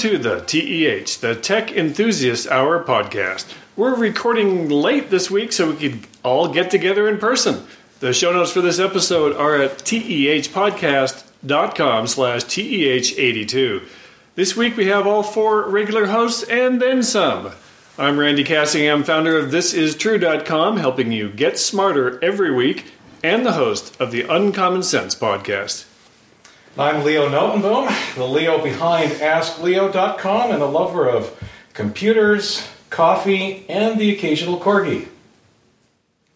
to the TEH, the Tech Enthusiast Hour podcast. We're recording late this week so we could all get together in person. The show notes for this episode are at tehpodcast.com slash TEH82. This week we have all four regular hosts and then some. I'm Randy Cassingham, founder of ThisIsTrue.com, helping you get smarter every week, and the host of the Uncommon Sense podcast. I'm Leo Notenboom, the Leo behind AskLeo.com and a lover of computers, coffee, and the occasional corgi.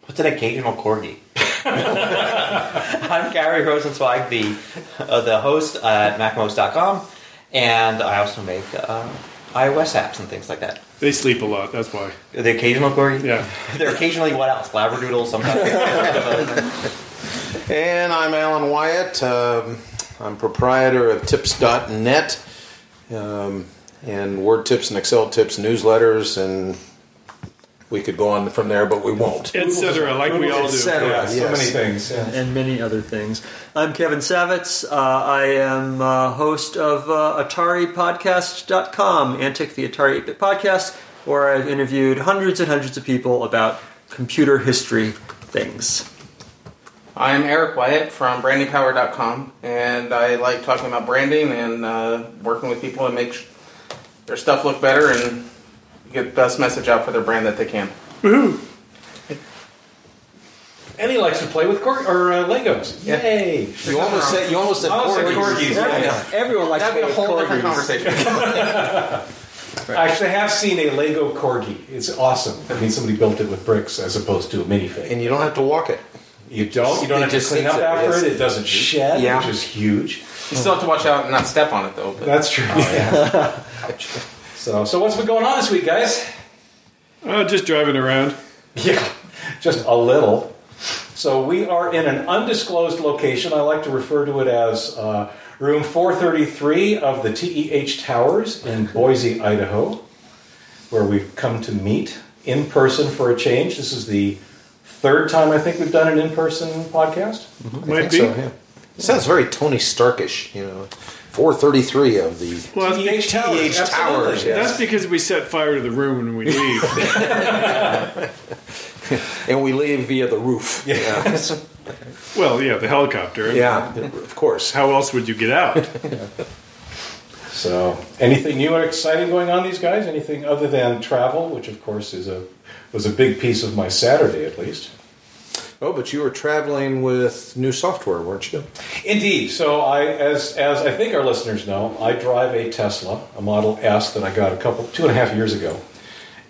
What's an occasional corgi? I'm Gary Rosenzweig, the uh, the host at MacMost.com, and I also make uh, iOS apps and things like that. They sleep a lot, that's why. The occasional corgi? Yeah. They're occasionally what else? Labradoodle sometimes. And I'm Alan Wyatt. Um, I'm proprietor of Tips.net um, and Word Tips and Excel Tips newsletters, and we could go on from there, but we won't. Etc., like we all do. Etc. Yeah, so Yes. many things. yeah. and many other things. I'm Kevin Savetz. Uh, I am uh, host of uh, AtariPodcast.com, Antic the Atari 8-Bit Podcast, where I've interviewed hundreds and hundreds of people about computer history things. I'm Eric Wyatt from brandingpower.com, and I like talking about branding and uh, working with people to make sh- their stuff look better and get the best message out for their brand that they can. And he likes to play with cor- or uh, Legos. Yay! You almost said you almost said Almost said corgis. corgis, yeah, yeah. Everyone likes That'd be to a play whole with different corgis. conversation. I actually have seen a Lego corgi. It's awesome. I mean, somebody built it with bricks as opposed to a minifig. And you don't have to walk it. You don't. You don't It have to clean up sits after yes. it. It doesn't shed, Yeah. which is huge. You still have to watch out and not step on it, though. But That's true. yeah. so, so what's been going on this week, guys? Uh, just driving around. Yeah, just a little. So we are in an undisclosed location. I like to refer to it as uh, room 433 of the TEH Towers in Boise, Idaho, where we've come to meet in person for a change. This is the third time I think we've done an in-person podcast. Mm-hmm. I Might be. so, yeah. It sounds very Tony Starkish, you know. 433 of the Well, that's, Towers. TEH absolutely. Towers, yeah. that's because we set fire to the room when we leave. and we leave via the roof. Yeah. well, yeah, the helicopter. Yeah, of course. How else would you get out? So, anything new or exciting going on, these guys? Anything other than travel, which of course is a was a big piece of my Saturday, at least. Oh, but you were traveling with new software, weren't you? Indeed. So I, as as I think our listeners know, I drive a Tesla, a Model S that I got a couple two and a half years ago,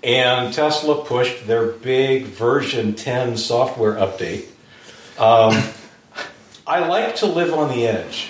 and Tesla pushed their big version 10 software update. Um, I like to live on the edge,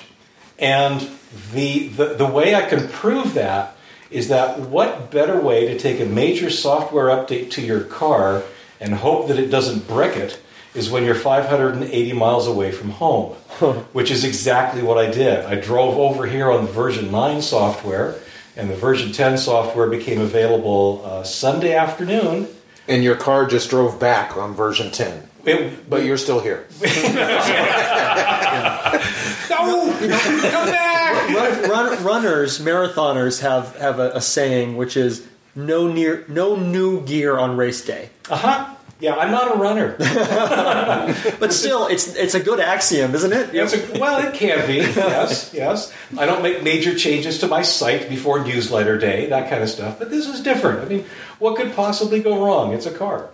and the, the the way I can prove that is that what better way to take a major software update to your car and hope that it doesn't brick it is when you're 580 miles away from home, which is exactly what I did. I drove over here on the version 9 software, and the version 10 software became available uh, Sunday afternoon. And your car just drove back on version 10. It, But you're still here. no, come back! Run, run, runners, marathoners have, have a, a saying which is no near no new gear on race day. Uh huh. Yeah, I'm not a runner. But still, it's it's a good axiom, isn't it? It's a, well, it can be. Yes, yes. I don't make major changes to my site before newsletter day, that kind of stuff. But this is different. I mean, what could possibly go wrong? It's a car.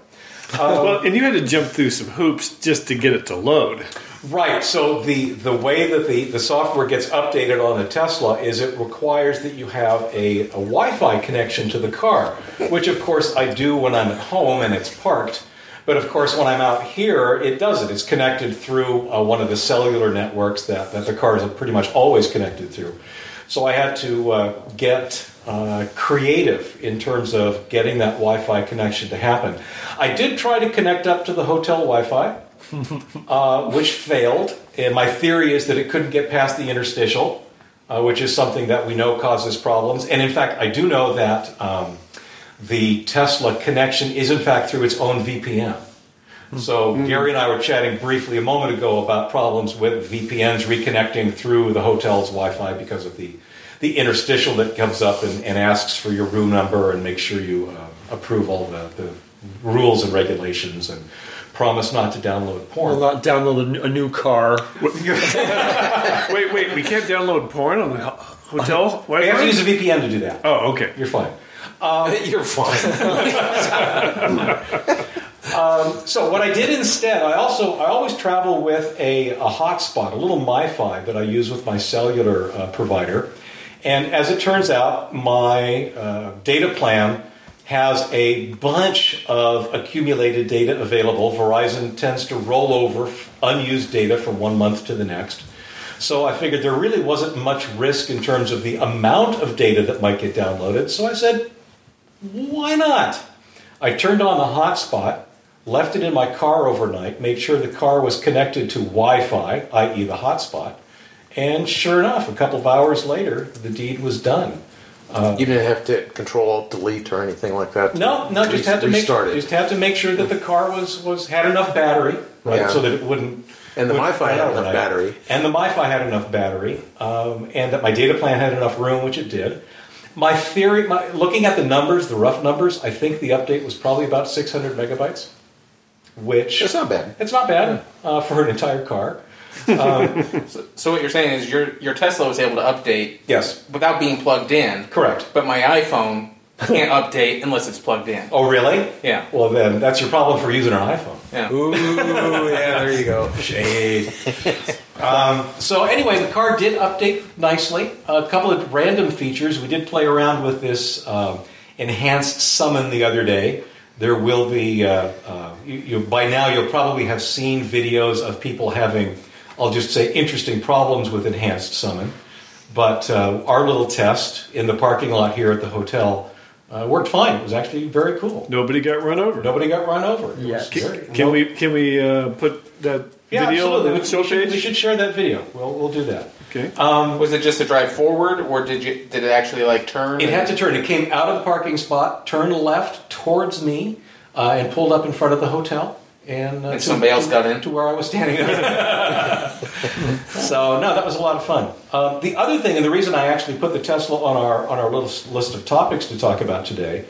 well, and you had to jump through some hoops just to get it to load. Right. So the the way that the, the software gets updated on a Tesla is it requires that you have a, a Wi-Fi connection to the car, which of course I do when I'm at home and it's parked. But of course, when I'm out here, it doesn't. It's connected through uh, one of the cellular networks that, that the cars are pretty much always connected through. So I had to uh, get uh, creative in terms of getting that Wi-Fi connection to happen. I did try to connect up to the hotel Wi-Fi, uh, which failed. And my theory is that it couldn't get past the interstitial, uh, which is something that we know causes problems. And in fact, I do know that um, the Tesla connection is in fact through its own VPN. So Gary and I were chatting briefly a moment ago about problems with VPNs reconnecting through the hotel's Wi-Fi because of the the interstitial that comes up and, and asks for your room number and make sure you uh, approve all the, the rules and regulations and promise not to download porn. Will not download a new- car. wait, wait, we can't download porn on the ho- hotel you have to use a VPN to do that. Oh, okay. You're fine. You're fine. So what I did instead, I also I always travel with a, a hotspot, a little MiFi that I use with my cellular uh, provider. And as it turns out, my uh, data plan has a bunch of accumulated data available. Verizon tends to roll over unused data from one month to the next. So I figured there really wasn't much risk in terms of the amount of data that might get downloaded. So I said, why not? I turned on the hotspot, left it in my car overnight, made sure the car was connected to Wi Fi, i.e., the hotspot, and sure enough, a couple of hours later, the deed was done. You didn't have to control alt delete or anything like that. No, no, just had to make restart it. just had to make sure that the car was, was had enough battery, right, Yeah. so that it wouldn't. And the wouldn't MiFi had enough overnight. battery. and the MiFi had enough battery, um, and that my data plan had enough room, which it did. My theory, my, looking at the numbers, the rough numbers, I think the update was probably about 600 megabytes, which That's not bad. It's not bad uh, for an entire car. So what you're saying is your your Tesla was able to update Yes, without being plugged in, correct. but my iPhone can't update unless it's plugged in. Oh, really? Yeah. Well, then that's your problem for using an iPhone. Yeah. Ooh, yeah, there you go. Shade. um, so anyway, the car did update nicely. A couple of random features. We did play around with this um, enhanced summon the other day. There will be uh, uh, you, you, by now you'll probably have seen videos of people having, I'll just say, interesting problems with enhanced summon. But uh, our little test in the parking lot here at the hotel uh, worked fine. It was actually very cool. Nobody got run over. Nobody got run over. It was Yes. very- Can we can we uh, put that Yeah, video absolutely. on We, the show we should, page? we should share that video. We'll, we'll do that. Okay. Was it just a drive forward, or did you did it actually like turn? It had to turn. It came out of the parking spot, turned left towards me, uh, and pulled up in front of the hotel. And, uh, And to- somebody else got in? to where I was standing. so no, that was a lot of fun. Uh, the other thing, and the reason I actually put the Tesla on our on our little list of topics to talk about today,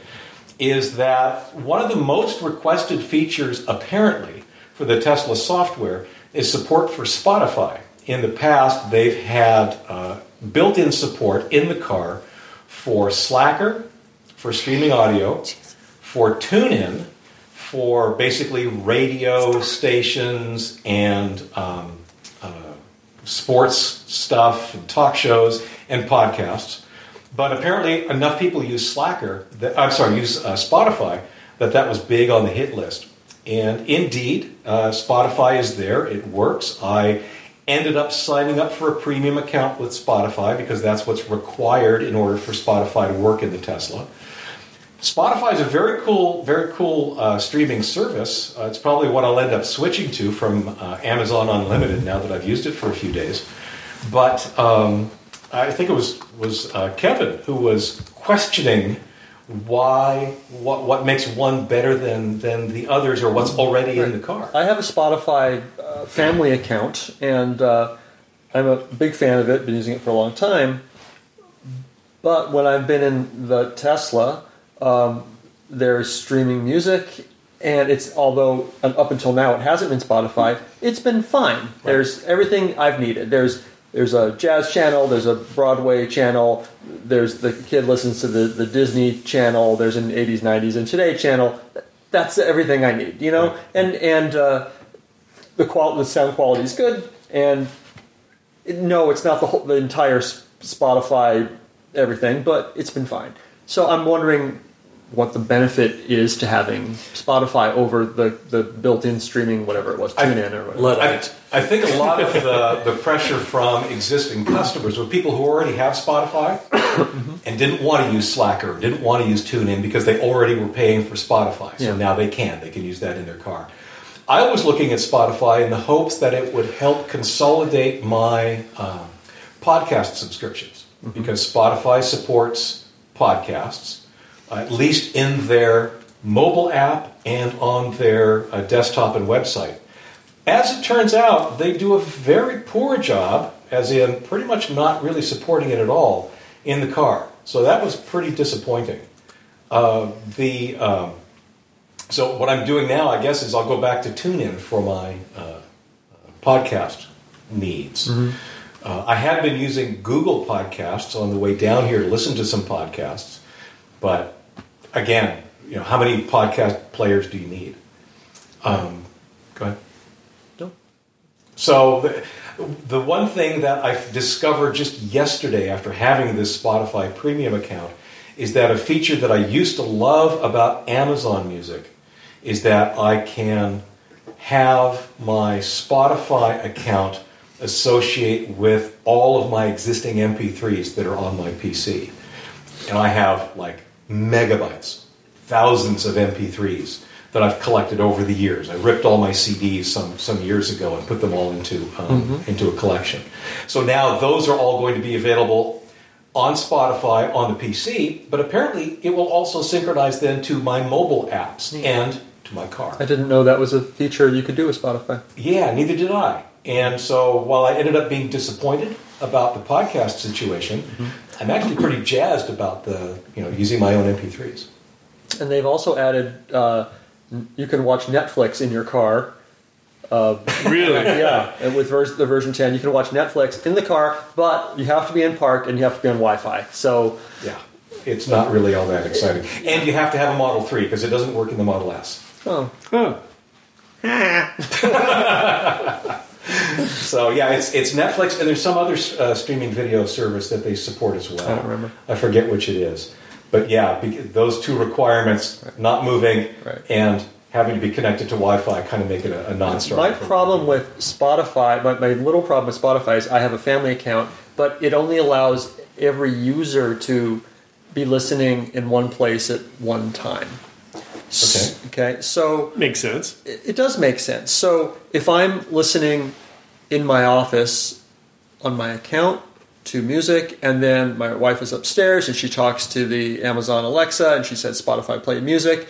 is that one of the most requested features, apparently, for the Tesla software is support for Spotify. In the past, they've had uh, built-in support in the car for Slacker, for streaming audio, for TuneIn, for basically radio stations and um, uh, sports stuff, and talk shows, and podcasts. But apparently, enough people use Slacker. That, I'm sorry, use uh, Spotify. That that was big on the hit list. And indeed, uh, Spotify is there. It works. I ended up signing up for a premium account with Spotify because that's what's required in order for Spotify to work in the Tesla. Spotify is a very cool, very cool uh, streaming service. Uh, it's probably what I'll end up switching to from uh, Amazon Unlimited now that I've used it for a few days. But um, I think it was was uh, Kevin who was questioning why what what makes one better than than the others or what's already in the car. I have a Spotify uh, family account, and uh, I'm a big fan of it. Been using it for a long time. But when I've been in the Tesla, um, there's streaming music, and it's although up until now it hasn't been Spotify, it's been fine. There's everything I've needed. There's there's a jazz channel, there's a Broadway channel, there's the kid listens to the, the Disney channel, there's an 80s, 90s, and Today channel. That's everything I need, you know. Right. And and uh, the qual the sound quality is good, and no, it's not the whole, the entire Spotify everything, but it's been fine. So I'm wondering what the benefit is to having Spotify over the, the built-in streaming, whatever it was, I- TuneIn or whatever. I, I think a lot of the, the pressure from existing customers were people who already have Spotify and didn't want to use Slacker, didn't want to use TuneIn because they already were paying for Spotify. So Yeah. now they can. They can use that in their car. I was looking at Spotify in the hopes that it would help consolidate my um, podcast subscriptions because Spotify supports podcasts, at least in their mobile app and on their uh, desktop and website. As it turns out, they do a very poor job, as in pretty much not really supporting it at all, in the car. So that was pretty disappointing. Uh, the um, so what I'm doing now, I guess, is I'll go back to TuneIn for my uh, podcast needs. Uh, I had been using Google Podcasts on the way down here to listen to some podcasts, but again, you know, how many podcast players do you need? Um, go ahead. No. So the, the one thing that I discovered just yesterday after having this Spotify premium account is that a feature that I used to love about Amazon Music is that I can have my Spotify account associate with all of my existing MP3s that are on my PC. And I have like megabytes, thousands of MP3s that I've collected over the years. I ripped all my CDs some, some years ago and put them all into, um, into a collection. So now those are all going to be available on Spotify on the PC, but apparently it will also synchronize then to my mobile apps and to my car. I didn't know that was a feature you could do with Spotify. Yeah, neither did I. And so while I ended up being disappointed about the podcast situation, I'm actually pretty jazzed about the you know using my own MP3s. And they've also added uh, you can watch Netflix in your car. Really? yeah, and with vers- the version 10, you can watch Netflix in the car, but you have to be in park and you have to be on Wi Fi. So, Yeah, it's not really all that exciting. And you have to have a Model 3 because it doesn't work in the Model S. oh, Huh. So yeah, it's it's Netflix and there's some other uh, streaming video service that they support as well. I don't remember. I forget which it is, but yeah, those two requirements: not moving Right. and having to be connected to Wi-Fi, kind of make it a, a non-starter. My problem with Spotify, my, my little problem with Spotify is I have a family account, but it only allows every user to be listening in one place at one time. S- Okay. So Makes sense. it, it does make sense. So if I'm listening in my office on my account to music, and then my wife is upstairs and she talks to the Amazon Alexa and she says Spotify play music,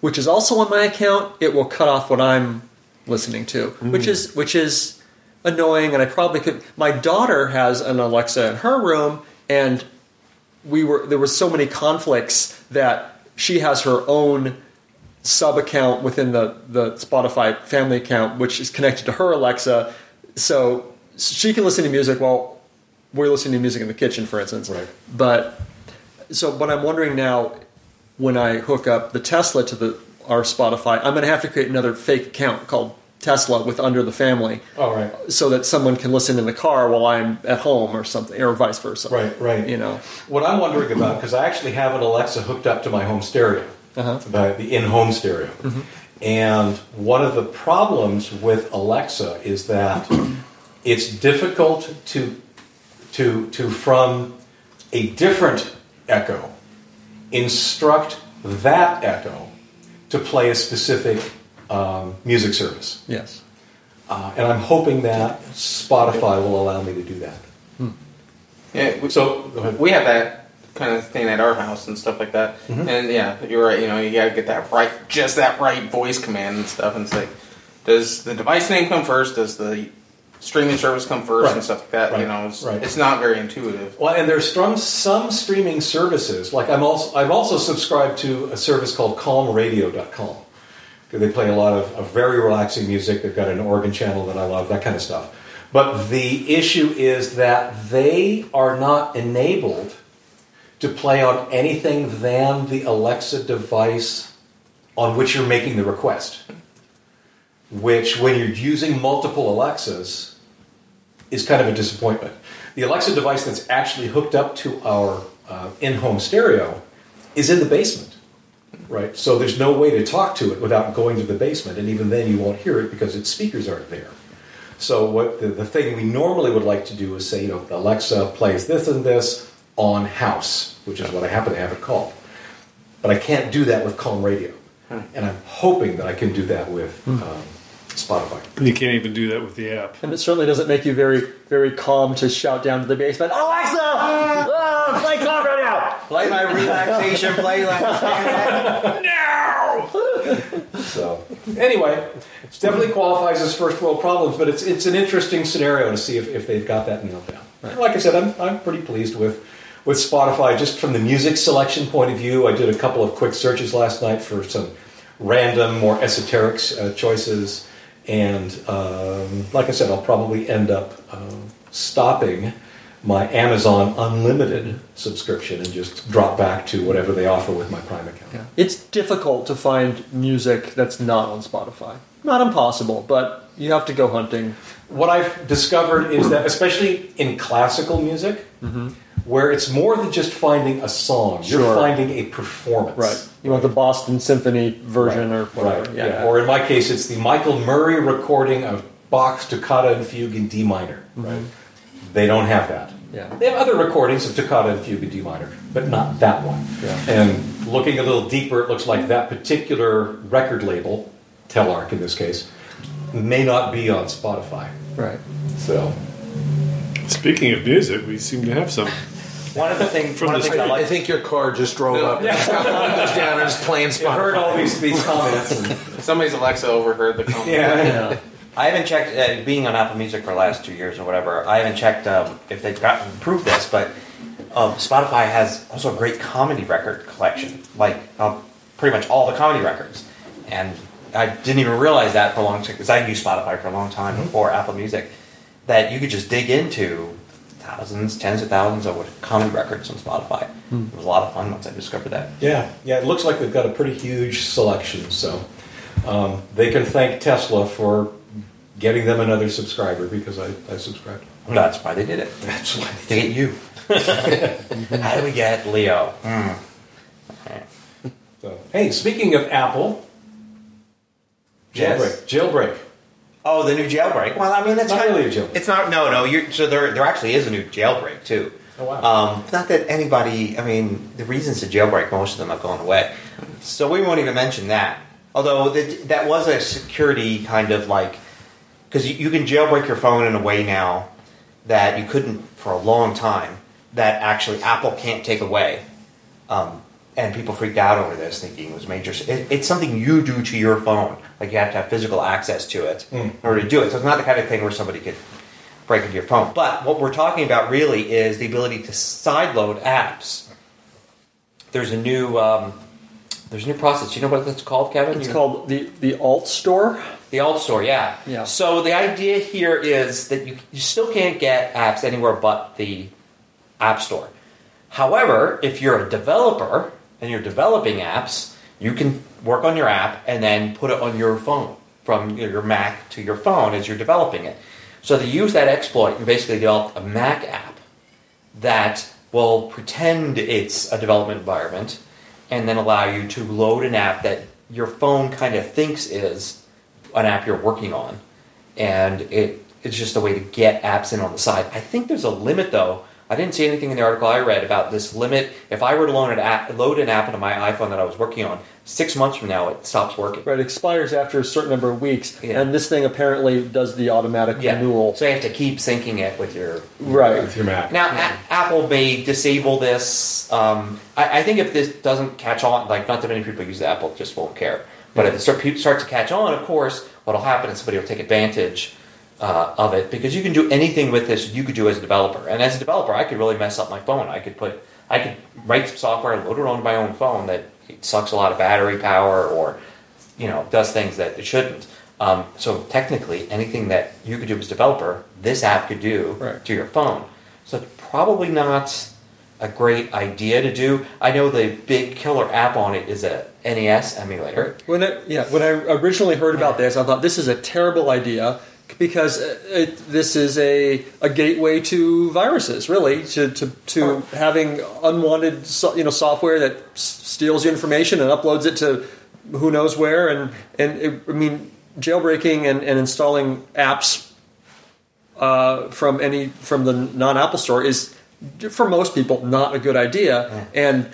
which is also on my account, it will cut off what I'm listening to, which hmm. is which is annoying. And I probably could. My daughter has an Alexa in her room, and we were there were so many conflicts that she has her own sub account within the, the Spotify family account, which is connected to her Alexa. So she can listen to music while we're listening to music in the kitchen, for instance. Right. But so, but I'm wondering now when I hook up the Tesla to the our Spotify, I'm going to have to create another fake account called Tesla with under the family, All right. so that someone can listen in the car while I'm at home or something, or vice versa. Right, right. You know. What I'm wondering about, because I actually have an Alexa hooked up to my home stereo, Uh-huh. the, the in-home stereo, and one of the problems with Alexa is that it's difficult to to to from a different Echo instruct that Echo to play a specific um, music service, Yes. uh, and I'm hoping that Spotify will allow me to do that. Yeah, we, So go ahead. we have that kind of thing at our house and stuff like that. Mm-hmm. And yeah, you're right. You know, you got to get that right, just that right voice command and stuff. And it's like, does the device name come first? Does the streaming service come first Right. and stuff like that? You know, it's, Right. it's not very intuitive. Well, and there's some some streaming services. Like I'm also I've also subscribed to a service called CalmRadio.com. They play a lot of, of very relaxing music. They've got an organ channel that I love, that kind of stuff. But the issue is that they are not enabled to play on anything than the Alexa device on which you're making the request. Which, when you're using multiple Alexas, is kind of a disappointment. The Alexa device that's actually hooked up to our uh, in-home stereo is in the basement, right? So there's no way to talk to it without going to the basement, and even then you won't hear it because its speakers aren't there. So what the, the thing we normally would like to do is say, you know, Alexa plays this and this on house, which is what I happen to have it called. But I can't do that with Calm Radio, hmm. and I'm hoping that I can do that with hmm. um, Spotify. You can't even do that with the app. And it certainly doesn't make you very, very calm to shout down to the basement, Alexa! Oh, play Calm right now! Play my relaxation playlist. So anyway, it definitely qualifies as first world problems, but it's it's an interesting scenario to see if, if they've got that nailed down. Like I said, I'm, I'm pretty pleased with with Spotify, just from the music selection point of view, I did a couple of quick searches last night for some random, more esoteric uh, choices. And um, like I said, I'll probably end up um, stopping my Amazon Unlimited subscription and just drop back to whatever they offer with my Prime account. Yeah. It's difficult to find music that's not on Spotify. Not impossible, but you have to go hunting. What I've discovered is that, especially in classical music, where it's more than just finding a song, you're finding a performance. Right. You want the Boston Symphony version Right, or whatever. Right. Yeah. Or in my case, it's the Michael Murray recording of Bach's Toccata and Fugue in D minor. Mm-hmm. Right. They don't have that. Yeah. They have other recordings of Toccata and Fugue in D minor, but not that one. Yeah. And looking a little deeper, it looks like that particular record label, Telarc in this case, may not be on Spotify. Right. So Speaking of music, we seem to have some. One of the things, From one of the the things I I like. think your car just drove up. and it's got the windows down and it's playing I heard all these, these comments. And, Somebody's Alexa overheard the comment. yeah. Yeah. I haven't checked, uh, being on Apple Music for the last two years or whatever, I haven't checked um, if they've gotten improved this, but um, Spotify has also a great comedy record collection, like um, pretty much all the comedy records. And I didn't even realize that for a long time, because I used Spotify for a long time before Apple Music, that you could just dig into thousands, tens of thousands of comedy records on Spotify. It was a lot of fun once I discovered that. Yeah, yeah, it looks like they've got a pretty huge selection, so um, they can thank Tesla for getting them another subscriber because I, I subscribed. That's why they did it. That's why. To get you. How do we get Leo? Hmm. Okay. So, hey, speaking of Apple, Yes. jailbreak, jailbreak. Oh, the new jailbreak. Well, I mean, that's Not kind really of, a jailbreak. It's not. No, no. You're, so there, there actually is a new jailbreak too. Oh, wow. Um, not that anybody. I mean, the reasons to jailbreak, most of them have gone away. So we won't even mention that. Although that, that was a security kind of like because you, you can jailbreak your phone in a way now that you couldn't for a long time. That actually Apple can't take away. Um, and people freaked out over this, thinking it was major. It, it's something you do to your phone. Like you have to have physical access to it in order to do it. So it's not the kind of thing where somebody could break into your phone. But what we're talking about really is the ability to sideload apps. There's a new um, there's a new process. You know what that's called, Kevin? It's You- called the the Alt Store. the alt store, yeah. Yeah. So the idea here is that you, you still can't get apps anywhere but the App Store. However, if you're a developer and you're developing apps, you can work on your app and then put it on your phone from your Mac to your phone as you're developing it. So they use that exploit and basically develop a Mac app that will pretend it's a development environment and then allow you to load an app that your phone kind of thinks is an app you're working on. And it, it's just a way to get apps in on the side. I think there's a limit though. I didn't see anything in the article I read about this limit. If I were to load an app, load an app into my iPhone that I was working on, six months from now it stops working. Right, it expires after a certain number of weeks, Yeah. and this thing apparently does the automatic renewal. So you have to keep syncing it with your Right. With your Mac. Now, A- Apple may disable this. Um, I, I think if this doesn't catch on, like not that many people use Apple, just won't care. But if it start, people start to catch on, of course, what'll happen is somebody will take advantage uh, of it because you can do anything with this. You could do as a developer, and as a developer, I could really mess up my phone. I could put, I could write some software, load it onto my own phone that sucks a lot of battery power, or you know, does things that it shouldn't. Um, so technically, anything that you could do as a developer, this app could do Right. to your phone. So it's probably not a great idea to do. I know the big killer app on it is a NES emulator. When I, yeah, when I originally heard about this, I thought this is a terrible idea because it, this is a, a gateway to viruses, really, to, to, to having unwanted so, you know software that s- steals your information and uploads it to who knows where, and and it, I mean jailbreaking and, and installing apps uh, from any from the non Apple Store is for most people not a good idea, and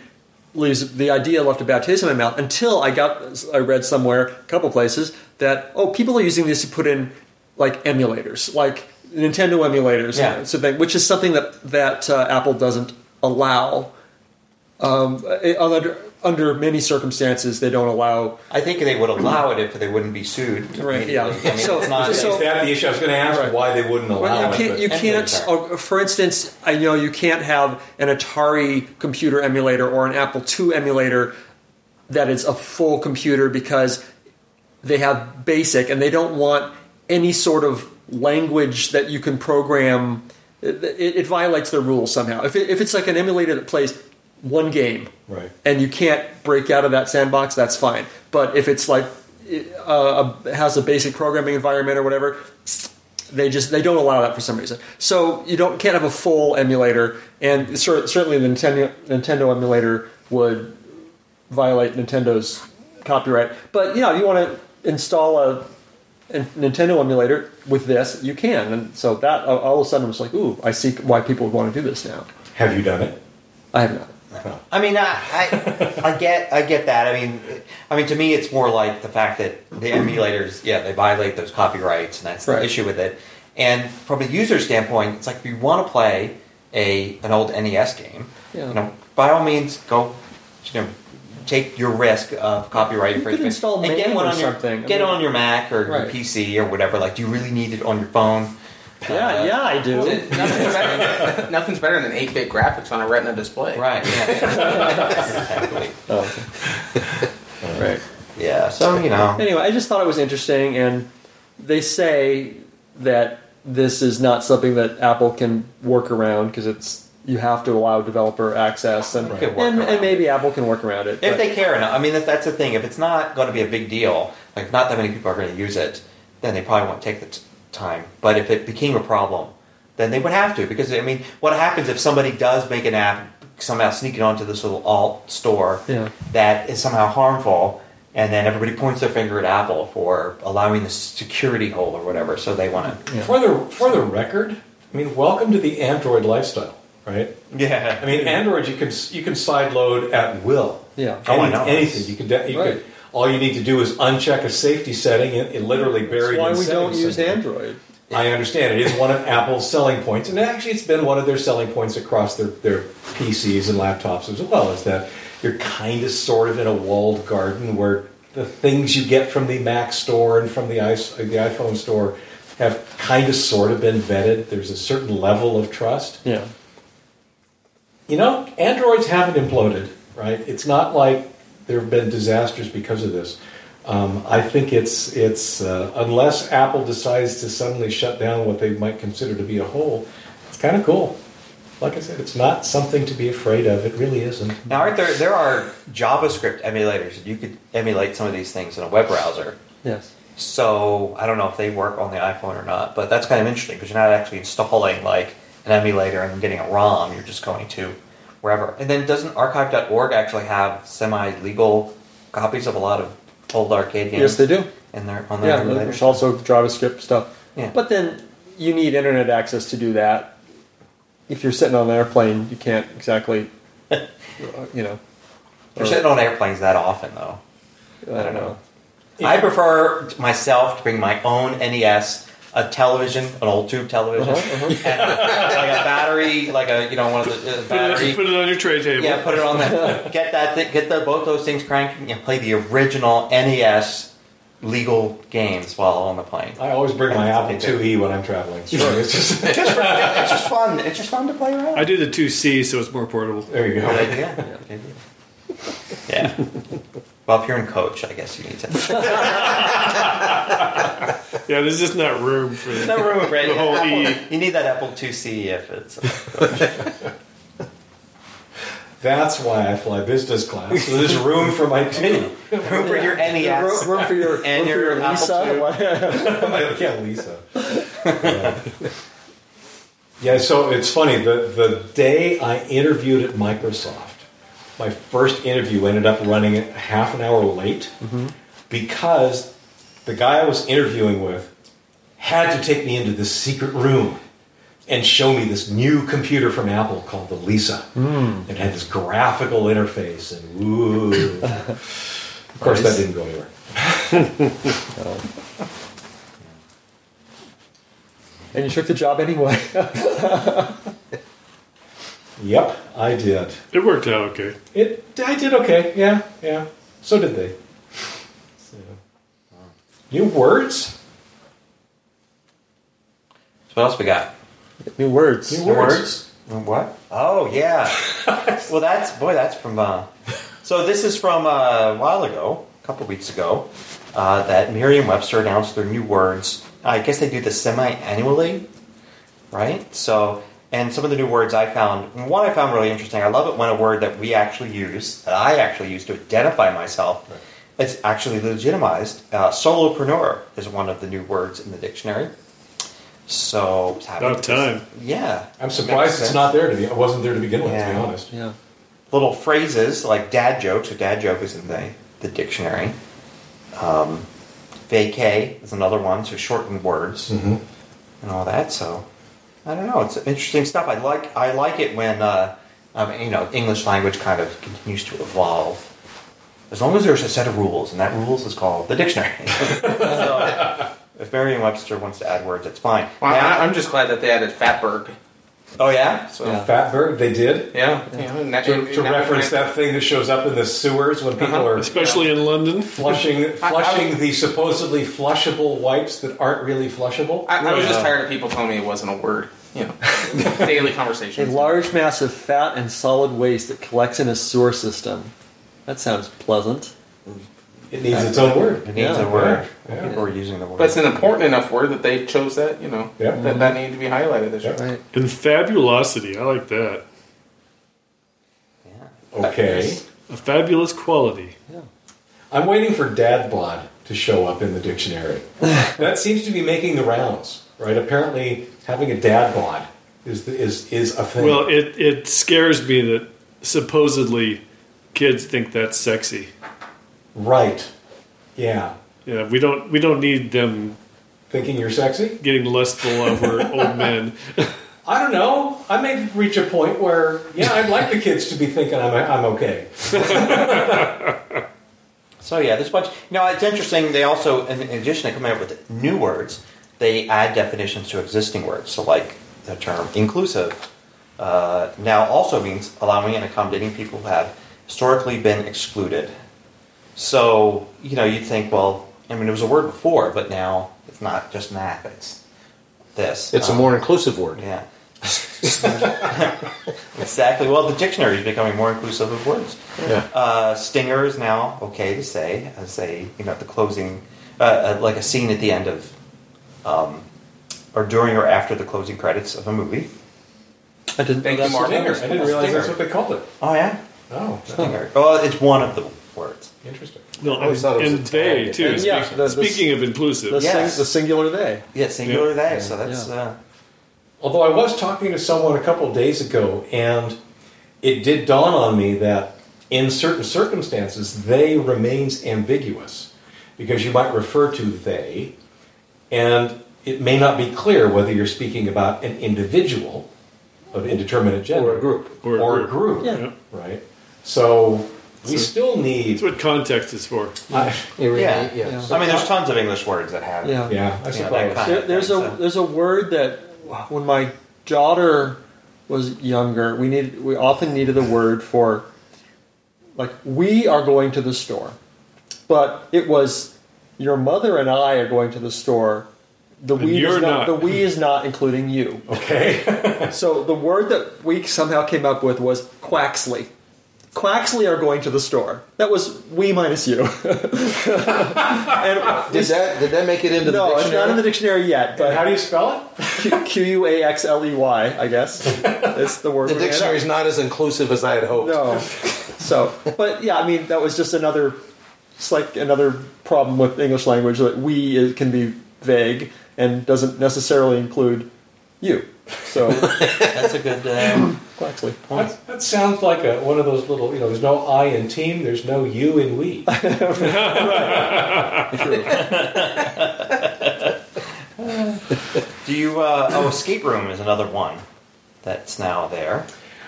leaves the idea left a bad taste in my mouth until I got I read somewhere a couple places that oh people are using this to put in like emulators like Nintendo emulators Yeah. and something which is something that that uh, Apple doesn't allow um, eh, under under many circumstances they don't allow. I think they would allow it if they wouldn't be sued. Right, yeah. I mean, So- it's not. so- Is that the issue? I was going to ask Right. why they wouldn't allow Well, you it. can't. but- You can't. Uh, for instance, I know you can't have an Atari computer emulator or an Apple II emulator that is a full computer because they have BASIC and they don't want any sort of language that you can program. It, it, it violates their rules somehow. If, it, if it's like an emulator that plays one game Right. and you can't break out of that sandbox, that's fine. But if it's like uh, a, has a basic programming environment or whatever, they just they don't allow that for some reason. So you don't can't have a full emulator, and cer- certainly the Nintendo Nintendo emulator would violate Nintendo's copyright. But you know, you want to install a Nintendo emulator with this, you can, and so that all all of a sudden was like, ooh, I see why people would want to do this now. Have you done it? I have not. I mean, I, I, I get, I get that. I mean, I mean, to me, it's more like the fact that the emulators, yeah, they violate those copyrights, and that's the Right. issue with it. And from a user standpoint, it's like if you want to play a an old NES game, Yeah. you know, by all means, go, you know, take your risk of copyright You could infringement install and get one or on your something. I get it mean- on your Mac or Right. your PC or whatever. Like, do you really need it on your phone? Yeah, Uh, yeah, I do. Nothing's better, nothing's better than 8 bit graphics on a Retina display. Right. Yeah. exactly. right. Yeah. So you know. Anyway, I just thought it was interesting, and they say that this is not something that Apple can work around because it's you have to allow developer access, and Right. And, and maybe Apple can work around it. If but- they care enough, I mean, that, that's the thing. If it's not going to be a big deal, like if not that many people are going to use it, then they probably won't take the t- time. But if it became a problem, then they would have to. Because, I mean, what happens if somebody does make an app, somehow sneak it onto this little alt store Yeah. that is somehow harmful, and then everybody points their finger at Apple for allowing the security hole or whatever, so they want to. Yeah. For the for the record, I mean, welcome to the Android lifestyle, right? Yeah. I mean, Android you can you can side load at will. Yeah. Oh, I know. anything you can. You Right. can all you need to do is uncheck a safety setting and it literally buried. That's why in we don't settings use somewhere. Android. I understand it is one of Apple's selling points, and actually, it's been one of their selling points across their, their PCs and laptops as well. Is that you're kind of sort of in a walled garden where the things you get from the Mac store and from the, i the iPhone store have kind of sort of been vetted. There's a certain level of trust. Yeah. You know, Androids haven't imploded, right? It's not like there have been disasters because of this. Um, I think it's it's uh, unless Apple decides to suddenly shut down what they might consider to be a hole, it's kind of cool. Like I said, it's not something to be afraid of. It really isn't. Now, aren't there there are JavaScript emulators that you could emulate some of these things in a web browser. Yes. So I don't know if they work on the iPhone or not, but that's kind of interesting because you're not actually installing like an emulator and getting a ROM. You're just going to wherever. And then doesn't Archive.org actually have semi-legal copies of a lot of old arcade games? Yes, they do. In their on their Yeah, emulators. there's also JavaScript stuff. Yeah. But then you need internet access to do that. If you're sitting on an airplane, you can't exactly, uh, you know. You're sitting on airplanes that often, though. I don't know. I prefer myself to bring my own NES, a television, an old tube television, Uh-huh, and like a battery, like a you know one of the uh, Put it, battery. put it on your tray table. Yeah, put it on that. get that thing, get the both those things cranking and play the original NES legal games while on the plane. I always bring my Apple what they do. IIe when I'm traveling. Sure, it's just it's just it's just fun. It's just fun to play around. I do the IIc, so it's more portable. there you go. Good idea. Good idea. Yeah. Well, if you're in coach, I guess you need to. Yeah, there's just not room for no room for it. the whole E. You need that Apple IIc if it's. That's why I fly business class. So there's room for my two. room for your NES. Room, room for your, And room for your your Apple Lisa. II. Yeah, Lisa. Uh, yeah, so it's funny. The the day I interviewed at Microsoft, my first interview ended up running a half an hour late mm-hmm. because the guy I was interviewing with had to take me into this secret room and show me this new computer from Apple called the Lisa. Hmm. It had this graphical interface and ooh. of course, that didn't go anywhere. and you took the job anyway. Yep, I did. It worked out okay. It. I did okay. Yeah, yeah. So did they. So. New words. So what else we got? New words. New words. What? Oh yeah. well, that's boy. That's from. Uh, so this is from uh, a while ago, a couple weeks ago, uh, that Merriam-Webster announced their new words. I guess they do this semi-annually, right? So, and some of the new words I found. One I found really interesting. I love it when a word that we actually use, that I actually use to identify myself, it's actually legitimized. Uh, solopreneur is one of the new words in the dictionary. So, it's About time. Yeah, I'm surprised it's not there to be. It wasn't there to begin with. To be honest. Yeah. little phrases like dad jokes. So dad joke is in the, the dictionary. Um, vacay is another one, so shortened words Mm-hmm. and all that. So I don't know. It's interesting stuff. I like I like it when uh, um, you know English language kind of continues to evolve. As long as there's a set of rules, and that rules is called the dictionary. so, if Merriam-Webster wants to add words, it's fine. Well, Now- I, I'm just glad that they added Fatberg. oh yeah. So Yeah. Fatberg. They did. yeah, yeah. and that- To, to reference that thing that shows up in the sewers when people Uh-huh. are Especially in London. flushing I- I- flushing the supposedly flushable wipes that aren't really flushable. I, I was just tired of people telling me it wasn't a word. You know, daily A large mass of fat and solid waste that collects in a sewer system. That sounds pleasant. It needs its own word. It needs Yeah. a word. Yeah. People are using the word. But it's an important enough word that they chose that. You know, Yeah. that that needed to be highlighted this year. Right. And fabulosity. I like that. yeah. Okay. A fabulous quality. Yeah. I'm waiting for dad bod to show up in the dictionary. that seems to be making the rounds, right? Apparently, having a dad bod is the, is is a thing. Well, it, it scares me that supposedly kids think that's sexy. right. Yeah. Yeah, we don't we don't need them Thinking you're sexy? getting lustful over old men. I don't know. I may reach a point where, yeah, I'd like the kids to be thinking I'm, I'm okay. So yeah, there's a bunch. You know, it's interesting. They also, in in addition to coming up with new words, they add definitions to existing words. So like the term inclusive uh, now also means allowing and accommodating people who have historically been excluded. So you know, you'd think, well, I mean, it was a word before, but now it's not just math. It's this. It's a Um, more inclusive word. yeah. exactly. Well, the dictionary is becoming more inclusive of words. Yeah. Uh, stinger is now okay to say as a you know the closing, uh, uh, like a scene at the end of, um, or during or after the closing credits of a movie. I didn't Thank know you, that. Mark. Stinger. I didn't realize Stinger. that's what they called it. Oh yeah, Oh, stinger. Well, it's one of the words. interesting. No, I always thought it was and a they tag. too. And yeah, Speak- the- the- speaking of inclusive, The, Yes. sing, the singular they. Yeah, singular Yeah. they. So that's Yeah. uh, Although I was talking to someone a couple of days ago, and it did dawn on me that in certain circumstances, they remains ambiguous because you might refer to they, and it may not be clear whether you're speaking about an individual of indeterminate gender Or a group. Or a or group. a group, Yeah. right? So we So- still need. that's what context is for. I, Yeah. yeah. I mean, there's tons of English words that have. Yeah. yeah, I suppose. that There, there's a So- there's a word that when my daughter was younger, we needed we often needed a word for like we are going to the store, but it was your mother and I are going to the store. The And we is not, not. the we is not including you. Okay. So the word that we somehow came up with was quaxley. Quaxley are going to the store. That was we minus you. and Did that did that make it into no, the it's not in the dictionary yet. But how do you spell it? Q U A X L E Y, I guess. That's the word. the dictionary is not as inclusive as I had hoped. No. So, but yeah, I mean, that was just another. It's like another problem with English language that we is, can be vague and doesn't necessarily include you. So, That's a good. Uh, Quaxley. That, that sounds like a, one of those little, you know, there's no I in team, there's no you in we. do you? Uh, oh, escape room is another one that's now there.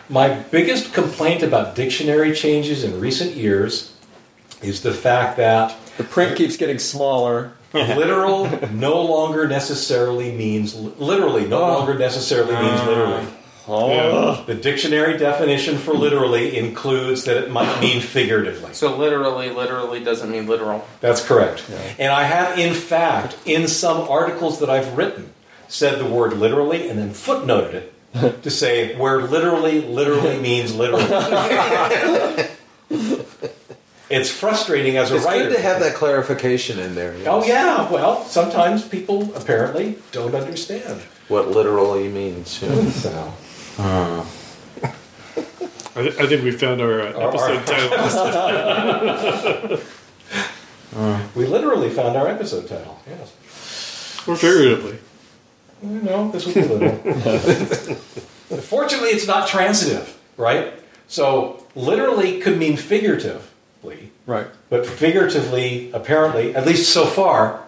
My biggest complaint about dictionary changes in recent years is the fact that The print keeps getting smaller. literal no longer necessarily means literally no Oh. longer necessarily means literally. Ah. Oh. The dictionary definition for literally includes that it might mean figuratively. So literally, literally doesn't mean literal. That's correct. And I have, in fact, in some articles that I've written, said the word literally and then footnoted it to say where literally literally means literally. it's frustrating as a It's writer. good to have that clarification in there. yes. Oh yeah, well, sometimes people apparently don't understand. What literally means. yeah. So, I, th- I think we found our uh, Our- episode title. we literally found our episode title. Yes. or figuratively. No, this was a little. Fortunately, it's not transitive, right? So, literally could mean figuratively, Right. but figuratively, apparently, at least so far,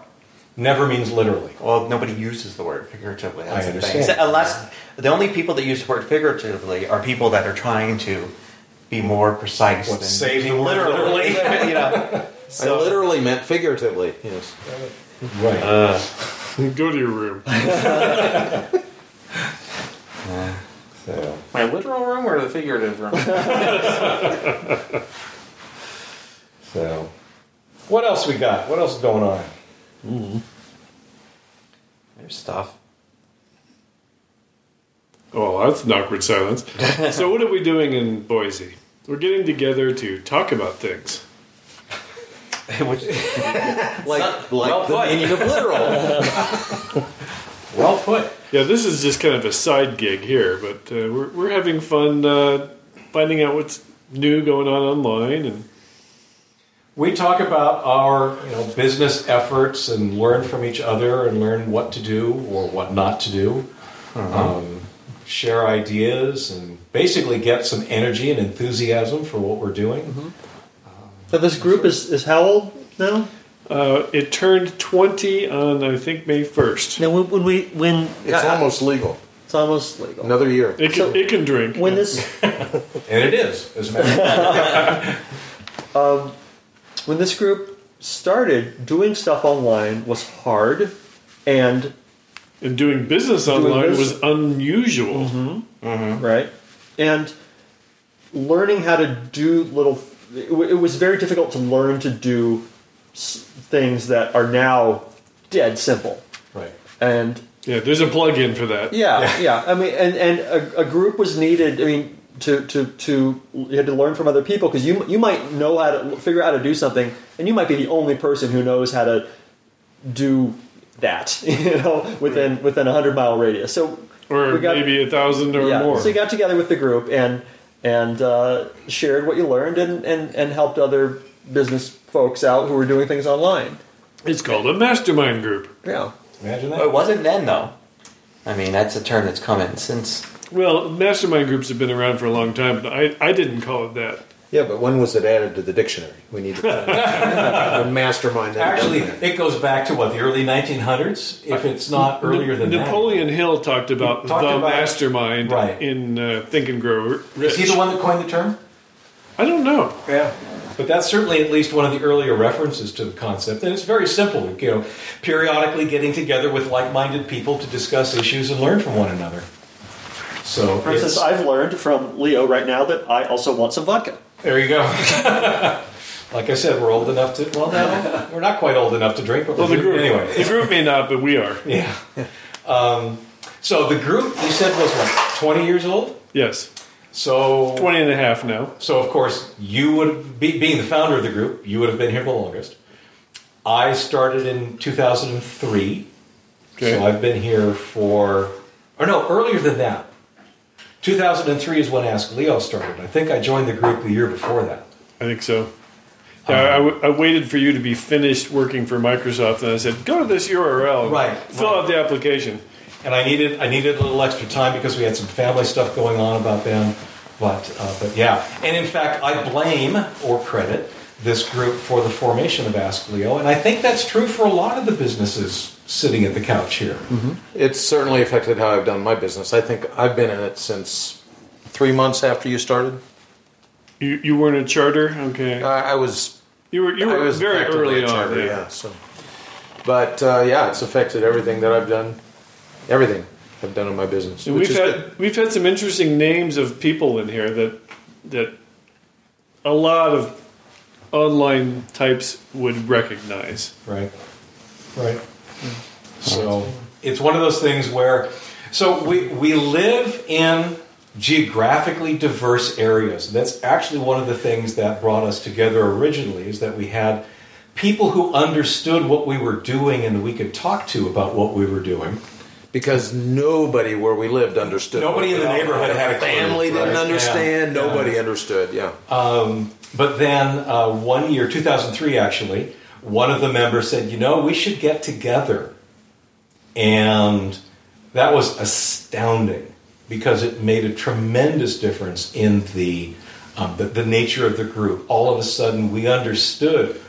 never means literally. Well, nobody uses the word figuratively. That's I the thing. understand. Unless the only people that use the word figuratively are people that are trying to be more precise What, than say the word literally? you know. I literally meant figuratively. Yes. Right. Uh, go to your room. So, My literal room or the figurative room? So, what else we got? What else is going on? Mm-hmm. there's stuff. Oh, that's an awkward silence. so, what are we doing in Boise? We're getting together to talk about things. Which, Like, like well the put. meaning of literal. Well put. Yeah, this is just kind of a side gig here, but uh, we're, we're having fun uh, finding out what's new going on online. And We talk about our you know, business efforts and learn from each other and learn what to do or what not to do. Um, share ideas and basically get some energy and enthusiasm for what we're doing. So this group is, is how old now? uh, it turned 20 on, I think, May 1st. Now when, when we when It's almost legal. it's almost legal. Another year. It can, So- it can drink. When this And it is, as a matter of fact. when this group started, doing stuff online was hard, and and doing business Doing online business- was unusual. Mm-hmm. Mm-hmm. right, and learning how to do little. It, w- it was very difficult to learn to do s- things that are now dead simple, Right. and Yeah, there's a plug-in for that. Yeah, yeah. I mean, and and a, a group was needed. I mean, to to to you had to learn from other people because you you might know how to figure out how to do something, and you might be the only person who knows how to do that. You know, within within a hundred mile radius. So Or we got- maybe a thousand or yeah, more. so you got together with the group and and uh, shared what you learned and, and and helped other business folks out who were doing things online. It's called a mastermind group. Yeah. Imagine Well, it wasn't then though. I mean, that's a term that's come in since. Well, mastermind groups have been around for a long time, but I, I didn't call it that. Yeah, but when was it added to the dictionary? We need to the mastermind. that Actually, done it goes back to what, the early 1900s? If it's not earlier than Napoleon Hill talked about Talked the about- mastermind Right. in uh, Think and Grow. Rich. Is he the one that coined the term? I don't know. Yeah. But that's certainly at least one of the earlier references to the concept. And it's very simple, you know, periodically getting together with like-minded people to discuss issues and learn from one another. So For instance, I've learned from Leo right now that I also want some vodka. there you go. like I said, we're old enough to, well, no, we're not quite old enough to drink, but Well, the group, anyway. the group may not, but we are. Yeah. Um, so the group you said was what, 20 years old? Yes. So 20 and a half now. So of course you would be being the founder of the group. You would have been here the longest. I started in 2003, Okay. so I've been here for, or no, earlier than that. 2003 is when Ask Leo started. I think I joined the group the year before that. I think so. Yeah, I, w- I waited for you to be finished working for Microsoft, and I said, "Go to this URL, Right, Fill right. out the application." and I needed I needed a little extra time because we had some family stuff going on about then. But uh, but yeah, and in fact, I blame or credit this group for the formation of Ask Leo, and I think that's true for a lot of the businesses sitting at the couch here. It's certainly affected how I've done my business. I think I've been in it since three months after you started. You you weren't a charter, okay? I, I was you were you I were was very early a on. charter, yeah. So, but uh, yeah, it's affected everything that I've done. Everything. I've done in my business. And we've had good. we've had some interesting names of people in here that that a lot of online types would recognize. Right. Right. So it's one of those things where, so we, we live in geographically diverse areas. That's actually one of the things that brought us together originally is that we had people who understood what we were doing and we could talk to about what we were doing. because nobody where we lived understood. Nobody in the neighborhood had a clue, family didn't right? understand. Yeah. Nobody Yeah. understood. Yeah. Um, but then uh, one year, 2003 actually, one of the members said, you know, we should get together. And that was astounding because it made a tremendous difference in the, um, the, the nature of the group. All of a sudden, we understood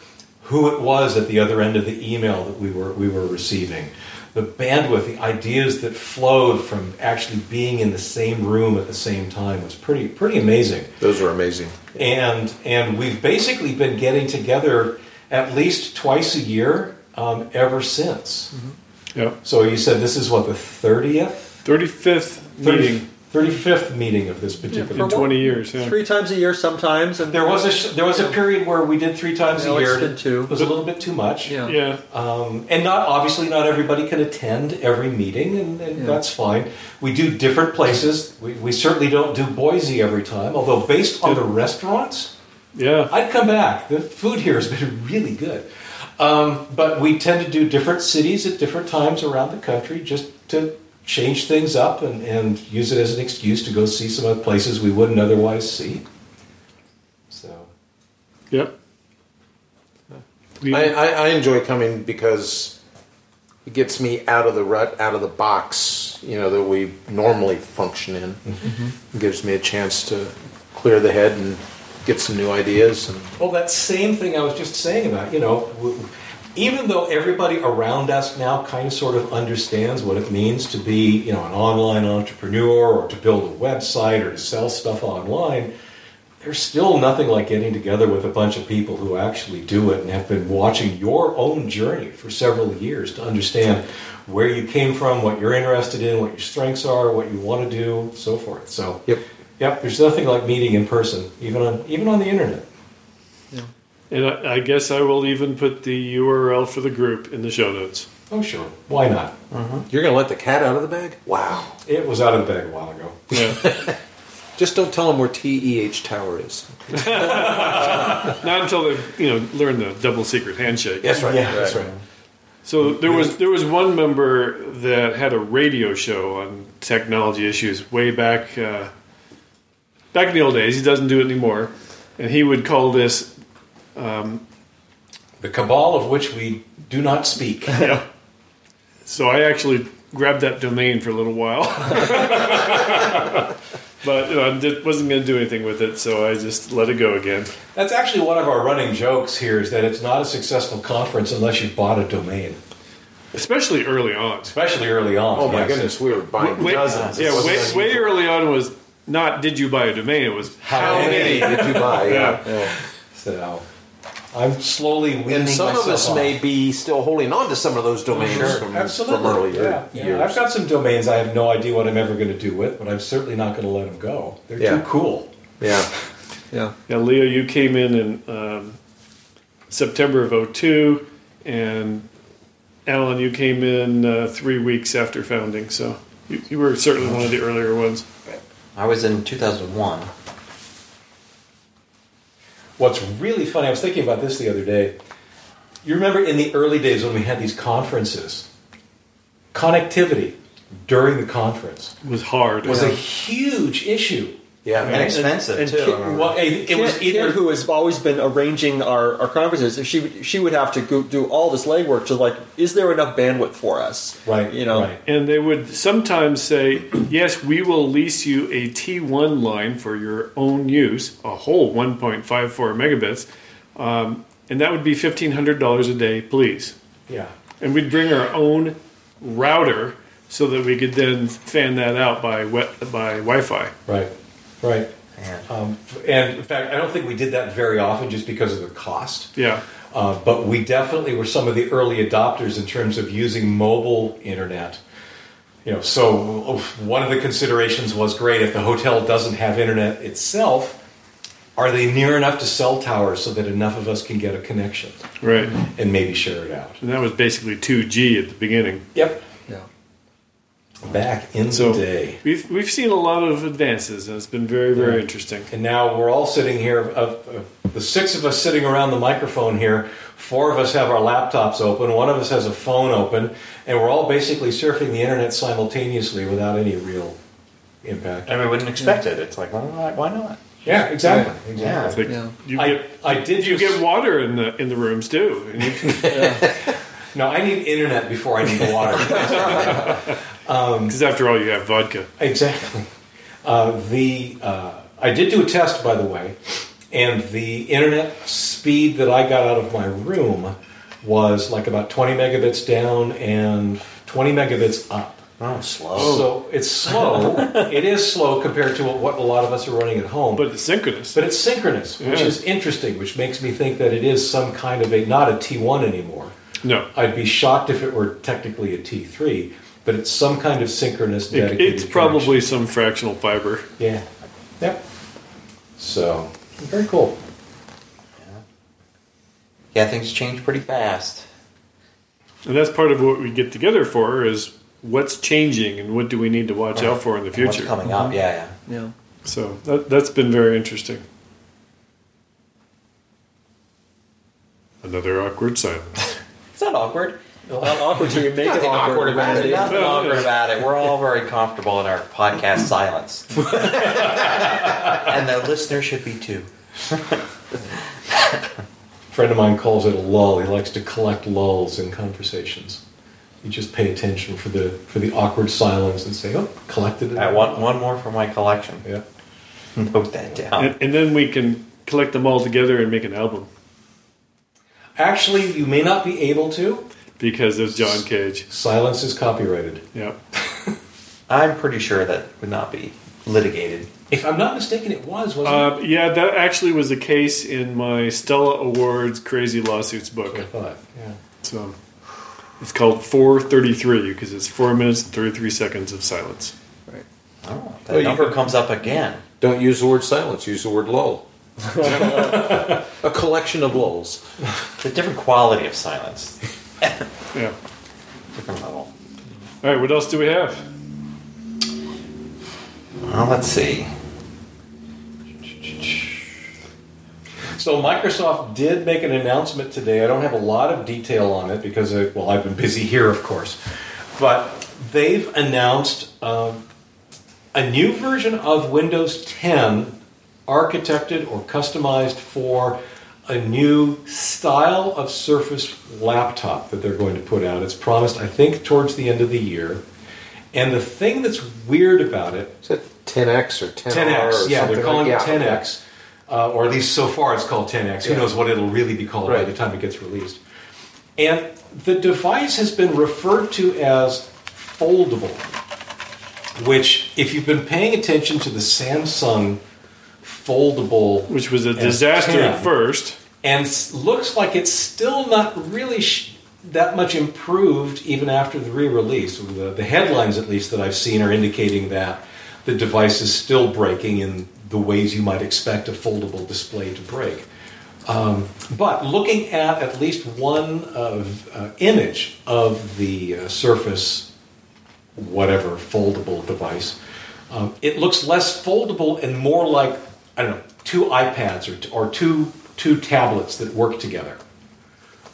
who it was at the other end of the email that we were, we were receiving. The bandwidth, the ideas that flowed from actually being in the same room at the same time was pretty, pretty amazing Those were amazing. and and we've basically been getting together at least twice a year um, ever since. Yeah. So you said this is what the thirtieth, Thirty fifth meeting thirty fifth meeting of this particular. in twenty years. Yeah. Three times a year sometimes. And There was a sh- there was a period where we did three times Now a it's year. been two. It was a little bit too much. Yeah. Yeah. Um, and not obviously not everybody can attend every meeting, and, and Yeah. that's fine. We do different places. We, we certainly don't do Boise every time, although based on the restaurants, Yeah. I'd come back. The food here has been really good. Um, but we tend to do different cities at different times around the country just to change things up and, and use it as an excuse to go see some other places we wouldn't otherwise see. So, Yep. I, I, I enjoy coming because it gets me out of the rut, out of the box, you know, that we normally function in. It gives me a chance to clear the head and get some new ideas. And well, that same thing I was just saying about, you know, even though everybody around us now kind of sort of understands what it means to be, you know, an online entrepreneur or to build a website or to sell stuff online, there's still nothing like getting together with a bunch of people who actually do it and have been watching your own journey for several years to understand where you came from, what you're interested in, what your strengths are, what you want to do, so forth. So, Yep. Yep, there's nothing like meeting in person, even on even on the internet. Yeah. and I, I guess I will even put the URL for the group in the show notes. Oh, sure, why not? you're going to let the cat out of the bag? Wow. It was out of the bag a while ago. Yeah. Just don't tell them where TEH Tower is. Not until they you know learn the double secret handshake. That's right. Yeah, that's right. So there was there was one member that had a radio show on technology issues way back uh, back in the old days. He doesn't do it anymore, and he would call this um, The cabal of which we do not speak. yeah. So I actually grabbed that domain for a little while, but you know, I did, wasn't going to do anything with it, so I just let it go again. That's actually one of our running jokes here is that it's not a successful conference unless you've bought a domain, Especially early on. especially early on. Oh my yes. goodness, we were buying Way, dozens. yeah, way, way early on was not did you buy a domain? It was How many? did you buy? Yeah. yeah. So I'm slowly weaning And some of us off. may be still holding on to some of those domains Sure, from, absolutely. from earlier yeah, yeah. I've got some domains I have no idea what I'm ever going to do with, but I'm certainly not going to let them go. They're Yeah. too cool. yeah. yeah. Yeah, Leo, you came in in um, September of 02, and Alan, you came in uh, three weeks after founding, so you, you were certainly one of the earlier ones. I was in 2001. What's really funny, I was thinking about this the other day. You remember in the early days when we had these conferences, connectivity during the conference It was hard. was a huge issue. Yeah. And expensive, and too. Kit- I remember. Well, it, it was either Kit, who has always been arranging our, our conferences, if she she would have to go do all this legwork to like, is there enough bandwidth for us? right, You know, right. and they would sometimes say, yes, we will lease you a T1 line for your own use, a whole 1.54 megabits, um, and that would be $1,500 a day, please. Yeah. and we'd bring our own router so that we could then fan that out by wet, by Wi-Fi. Right, right. Man. Um, and in fact, I don't think we did that very often just because of the cost. Yeah, Uh, but we definitely were some of the early adopters in terms of using mobile internet. you know, so one of the considerations was great if the hotel doesn't have internet itself. Are they near enough to cell towers so that enough of us can get a connection Right. and maybe share it out? And that was basically 2G at the beginning. Yep. Yeah. Back in So the day. we've we've seen a lot of advances, and it's been very very Yeah. interesting. And now we're all sitting here, of, of the six of us sitting around the microphone here, four of us have our laptops open, one of us has a phone open, and we're all basically surfing the internet simultaneously without any real impact. And we wouldn't expect it. It's like, well, why why not? Yeah, exactly. It's exactly. like Yeah. you get I did you use, get water in the in the rooms too. And you- No, I need internet before I need the water. Because after all, you have vodka. exactly. Uh, the uh, I did do a test, by the way, and the internet speed that I got out of my room was like about 20 megabits down and 20 megabits up. Oh, slow. So it's slow. it is slow compared to what a lot of us are running at home. But it's synchronous. But it's synchronous, which Yeah. is interesting, which makes me think that it is some kind of a not a T1 anymore. No, I'd be shocked if it were technically a T3, but it's some kind of synchronous it, dedicated. it's probably some fractional fiber. yeah, yep. So very cool. Yeah, things change pretty fast. And that's part of what we get together for is what's changing and what do we need to watch out for in the And What's future. coming up? Mm-hmm. Yeah, yeah. Yeah. So that, that's been very interesting. Another awkward silence. It's not awkward. Not awkward till you make it Nothing awkward. awkward about it. Randy. Nothing awkward about it. We're all very comfortable in our podcast silence, and the listener should be too. A friend of mine calls it a lull. He likes to collect lulls in conversations. You just pay attention for the for the awkward silence and say, "Oh, collected it." I want one more for my collection. Yeah. Note that down. And, and then we can collect them all together and make an album Actually, you may not be able to. because of John Cage. Silence is copyrighted. Yeah. I'm pretty sure that would not be litigated. If I'm not mistaken, it was, wasn't Uh, yeah, that actually was a case in my Stella Awards Crazy Lawsuits book. it? I thought. Yeah. So it's called 433 because it's 4 minutes and 33 seconds of silence. Right. Oh, that Well, number could- comes up again. Don't use the word silence. Use the word lull. a collection of lulls. It's a different quality of silence. Yeah. Different level. All right, what else do we have? Well, let's see. So Microsoft did make an announcement today. I don't have a lot of detail on it because, I, well, I've been busy here, of course. But they've announced um, a new version of Windows 10, architected or customized for a new style of Surface laptop that they're going to put out. It's promised, I think, towards the end of the year. And the thing that's weird about it Is it 10x or 10R? 10x, or yeah, they're calling like, it 10x, uh, or at least so far it's called 10x. Who knows what it'll really be called by the time it gets released? And the device has been referred to as foldable, which, if you've been paying attention to the Samsung foldable, Which was a disaster 10. at first. and looks like it's still not really sh- that much improved even after the re-release. The, the headlines, at least that I've seen, are indicating that the device is still breaking in the ways you might expect a foldable display to break. Um, but looking at at least one of, uh, image of the uh, Surface, whatever foldable device, um, it looks less foldable and more like I don't know two iPads or, or two two tablets that work together,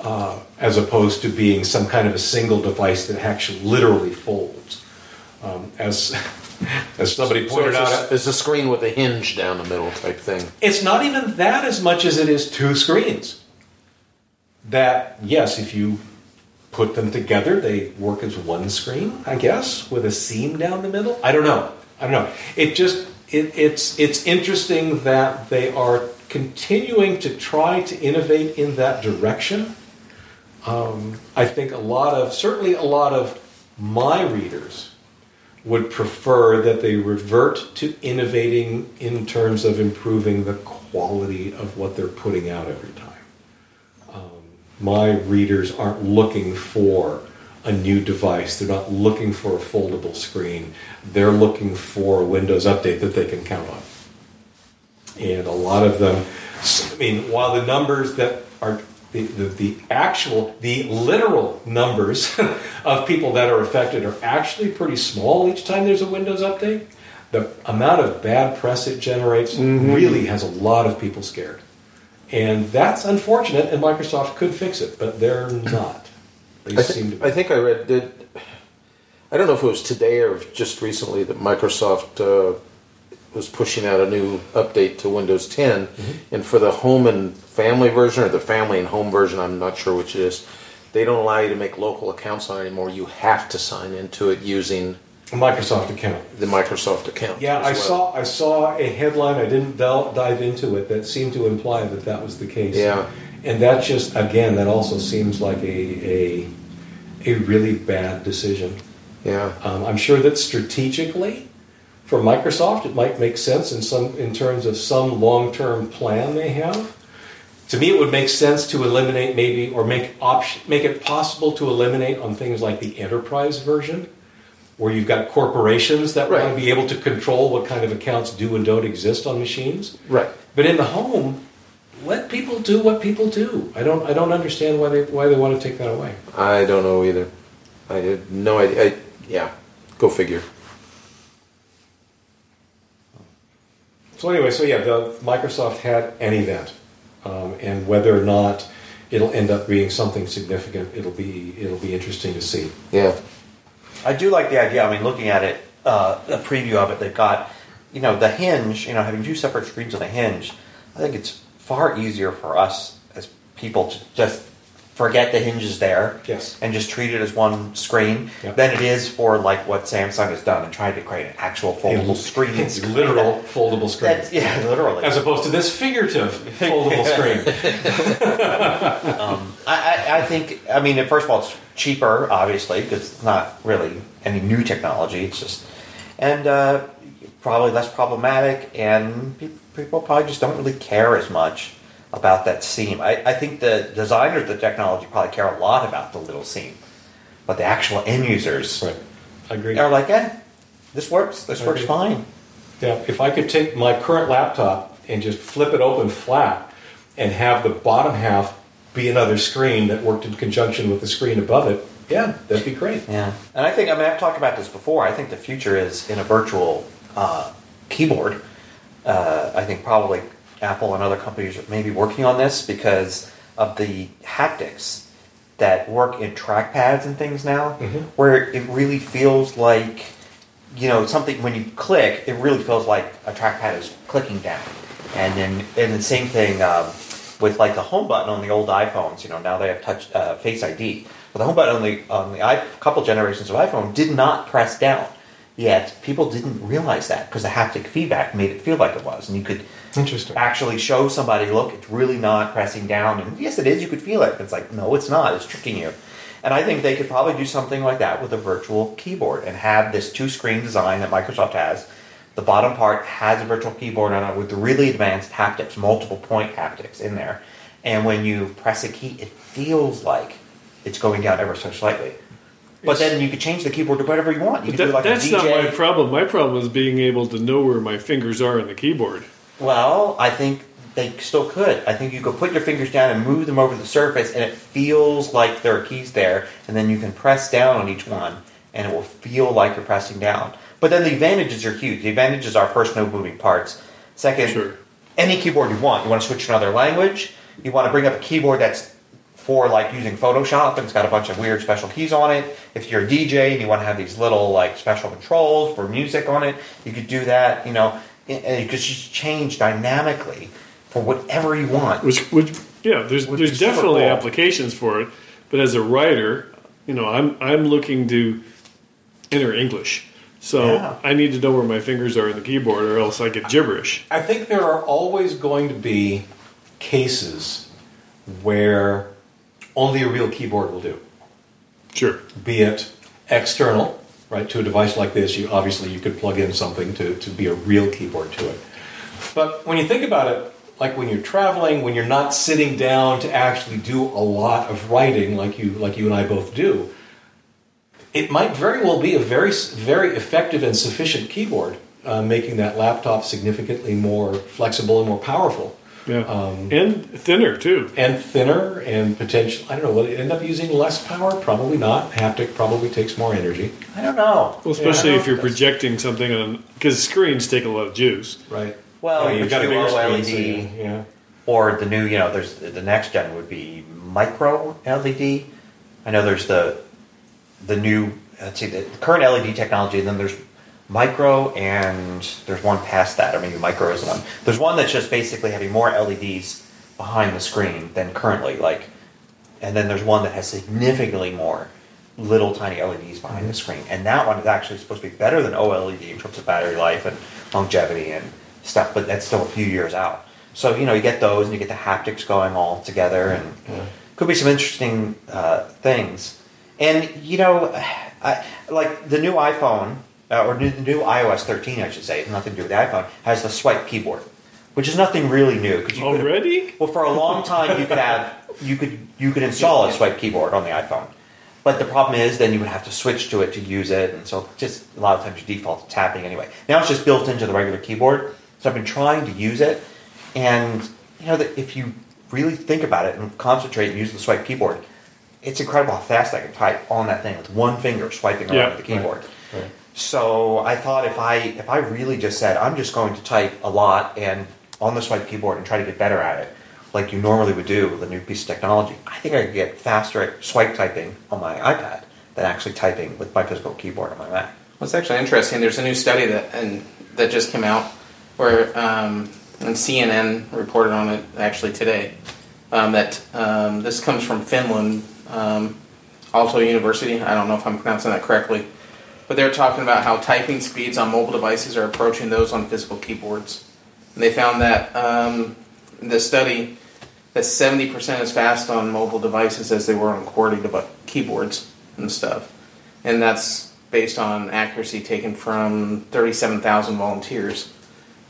uh, as opposed to being some kind of a single device that actually literally folds. Um, as as somebody So pointed it's, out, a, it's a screen with a hinge down the middle type thing. it's not even that as much as it is two screens. That, yes, if you put them together, they work as one screen, I guess, with a seam down the middle. I don't know. I don't know. It just it, it's it's interesting that they are continuing to try to innovate in that direction. Um, I think a lot of certainly a lot of my readers would prefer that they revert to innovating in terms of improving the quality of what they're putting out every time. Um, my readers aren't looking for a new device. They're not looking for a foldable screen. They're looking for a Windows update that they can count on. And a lot of them, I mean, while the numbers that are the, the, the actual, the literal numbers of people that are affected are actually pretty small each time there's a Windows update, the amount of bad press it generates mm-hmm. really has a lot of people scared. And that's unfortunate, and Microsoft could fix it, but they're not. They I, thi- to I think I read did. I don't know if it was today or just recently that Microsoft uh, was pushing out a new update to Windows 10, Mm-hmm. and for the home and family version or the family and home version, I'm not sure which it is. They don't allow you to make local accounts on it anymore. You have to sign into it using a Microsoft account. the Microsoft account. Yeah, I well. saw I saw a headline. I didn't dive into it that seemed to imply that that was the case. Yeah. And that just again that also seems like a a, a really bad decision. Yeah, Um, I'm sure that strategically, for Microsoft, it might make sense in some in terms of some long term plan they have. To me, it would make sense to eliminate maybe or make option make it possible to eliminate on things like the enterprise version, where you've got corporations that want to be able to control what kind of accounts do and don't exist on machines. right. But in the home, let people do what people do. I don't I don't understand why they why they want to take that away. I don't know either. I had no idea. I, yeah, go figure. So anyway, so yeah, the Microsoft had an event, um, and whether or not it'll end up being something significant, it'll be it'll be interesting to see. Yeah, I do like the idea. I mean, looking at it, uh, a preview of it, they've got, you know, the hinge. You know, having two separate screens on the hinge. I think it's far easier for us as people to just forget the hinges there, Yes. and just treat it as one screen, Yep. than it is for like what Samsung has done and tried to create an actual foldable screen. It's literal foldable screen, yeah, literally. as opposed to this figurative foldable screen. Um, I, I, I think, I mean, first of all, it's cheaper, obviously, because it's not really any new technology. It's just, and uh, probably less problematic, and pe- people probably just don't really care as much about that seam. I, I think the designers of the technology probably care a lot about the little seam, but the actual end users Right, I agree. are like, eh, this works. This I works agree. fine. Yeah, if I could take my current laptop and just flip it open flat and have the bottom half be another screen that worked in conjunction with the screen above it, yeah, that'd be great. Yeah, and I think I mean I've talked about this before. I think the future is in a virtual uh, keyboard. Uh, I think probably Apple and other companies are maybe working on this because of the haptics that work in trackpads and things now, Mhm. where it really feels like you know something when you click, it really feels like a trackpad is clicking down, and then and the same thing um, with like the home button on the old iPhones. You know now they have touch uh, Face ID, but the home button on the on the i couple generations of iPhone did not press down. Yet people didn't realize that because the haptic feedback made it feel like it was, and you could Interesting. actually show somebody, look, it's really not pressing down. And yes, it is. You could feel it. It's like, no, it's not. It's tricking you. And I think they could probably do something like that with a virtual keyboard and have this two screen design that Microsoft has. The bottom part has a virtual keyboard on it with really advanced haptics, multiple point haptics in there. And when you press a key, it feels like it's going down ever so slightly. But It's- then you could change the keyboard to whatever you want. You But could do that, like that's a not my problem. My problem is being able to know where my fingers are on the keyboard. Well, I think they still could. I think you could put your fingers down and move them over the surface, and it feels like there are keys there, and then you can press down on each one, and it will feel like you're pressing down. But then the advantages are huge. The advantages are first, no moving parts. Second, Sure. any keyboard you want. You want to switch to another language. You want to bring up a keyboard that's for like using Photoshop and it's got a bunch of weird special keys on it. If you're a DJ and you want to have these little like special controls for music on it, you could do that. You know, and and you could just change dynamically for whatever you want. Which, which, yeah, there's Which there's definitely cool. applications for it. But as a writer, you know, I'm I'm looking to enter English, so Yeah. I need to know where my fingers are on the keyboard, or else I get gibberish. I think there are always going to be cases where only a real keyboard will do. Sure. Be it external, right, to a device like this, you obviously you could plug in something to, to be a real keyboard to it. But when you think about it, like when you're traveling, when you're not sitting down to actually do a lot of writing like you like you and I both do, it might very well be a very very effective and sufficient keyboard, uh, making that laptop significantly more flexible and more powerful. Yeah. Um, and thinner, too. and thinner and potential. I don't know. Will it end up using less power? Probably not. Haptic probably takes more energy. I don't know. Well, especially Yeah. if you're projecting something on. Because screens take a lot of juice. Right. Well, Yeah, you you've got a do bigger OLED. screen, so, yeah. or the new, you know, there's the next gen would be micro LED. I know there's the the new let's see the current LED technology, and then there's micro, and there's one past that, or maybe micro isn't one. There's one that's just basically having more LEDs behind the screen than currently, like, and then there's one that has significantly more little tiny LEDs behind the screen, and that one is actually supposed to be better than OLED in terms of battery life and longevity and stuff, but that's still a few years out. So you know, you get those, and you get the haptics going all together, and could be some interesting uh, things. And you know, I, like the new iPhone uh, or new, the new iOS 13, I should say, it's nothing to do with the iPhone, has the swipe keyboard, which is nothing really new. you Already? well, for a long time, you could have you could you could install a swipe keyboard on the iPhone, but the problem is then you would have to switch to it to use it, and so just a lot of times you default to tapping anyway. Now it's just built into the regular keyboard, so I've been trying to use it, and you know that if you really think about it and concentrate and use the swipe keyboard, it's incredible how fast I can type on that thing with one finger swiping around Yeah, the keyboard. Right. So I thought if I if I really just said I'm just going to type a lot and on the swipe keyboard and try to get better at it, like you normally would do with a new piece of technology, I think I could get faster at swipe typing on my iPad than actually typing with my physical keyboard on my Mac. What's actually interesting, there's a new study that and that just came out where um, and CNN reported on it actually today. Um, that um, this comes from Finland, um, Aalto University. I don't know if I'm pronouncing that correctly, but they're talking about how typing speeds on mobile devices are approaching those on physical keyboards. And they found that um, in this study that 70% as fast on mobile devices as they were on QWERTY dev- keyboards and stuff. And that's based on accuracy taken from 37,000 volunteers.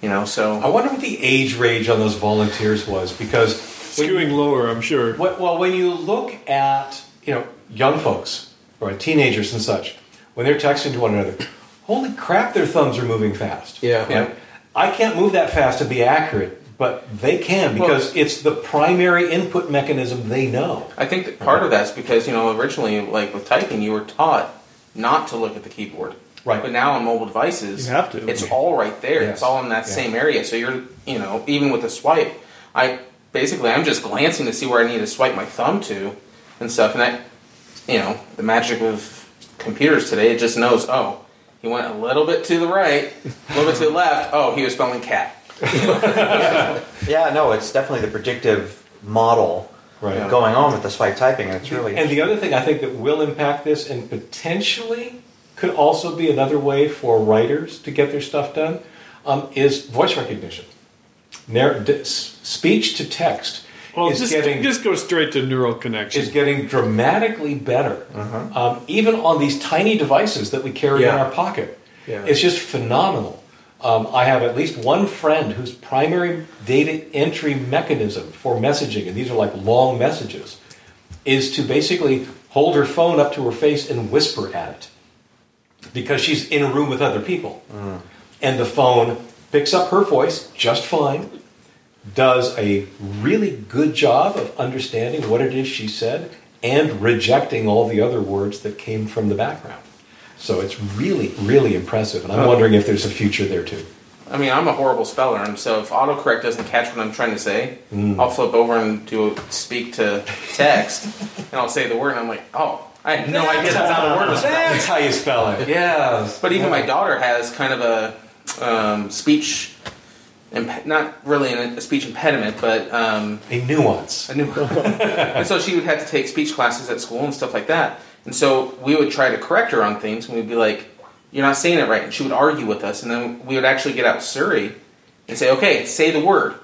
You know, so I wonder what the age range on those volunteers was because when Skewing lower, I'm sure. Well, well, when you look at you know young folks or teenagers and such, when they're texting to one another, holy crap, their thumbs are moving fast. Yeah. Right? I can't move that fast to be accurate, but they can because it's the primary input mechanism they know. I think that part of that's because you know originally, like with typing, you were taught not to look at the keyboard. Right. But now on mobile devices, You have to. It's all right there. Yes. It's all in that Yeah. same area. So you're, you know, even with the swipe, I basically I'm just glancing to see where I need to swipe my thumb to, and stuff. And that, you know, the magic of computers today, it just knows. Oh, he went a little bit to the right, a little bit to the left. Oh, he was spelling cat. Yeah, no, it's definitely the predictive model Right. going on with the swipe typing, and it's really And the other thing I think that will impact this and potentially could also be another way for writers to get their stuff done um, is voice recognition. Narr- d- s- speech to text Well, is just, getting just go straight to neural connection. is getting dramatically better, Uh-huh. um, even on these tiny devices that we carry in our pocket. Yeah. It's just phenomenal. Um, I have at least one friend whose primary data entry mechanism for messaging, and these are like long messages, is to basically hold her phone up to her face and whisper at it because she's in a room with other people. And the phone picks up her voice just fine, does a really good job of understanding what it is she said, and rejecting all the other words that came from the background. So it's really, really impressive. And I'm wondering if there's a future there too. I mean, I'm a horrible speller, and so if autocorrect doesn't catch what I'm trying to say, Mm. I'll flip over and do speak to text, and I'll say the word, and I'm like, oh, I had no idea that's how the word was spelled. That's how you spell it. Yeah. But even my daughter has kind of a um, speech, imp- not really a speech impediment, but um, A nuance. I knew. and so she would have to take speech classes at school and stuff like that. And so we would try to correct her on things, and we'd be like, "You're not saying it right," and she would argue with us. And then we would actually get out Siri and say, "Okay, say the word."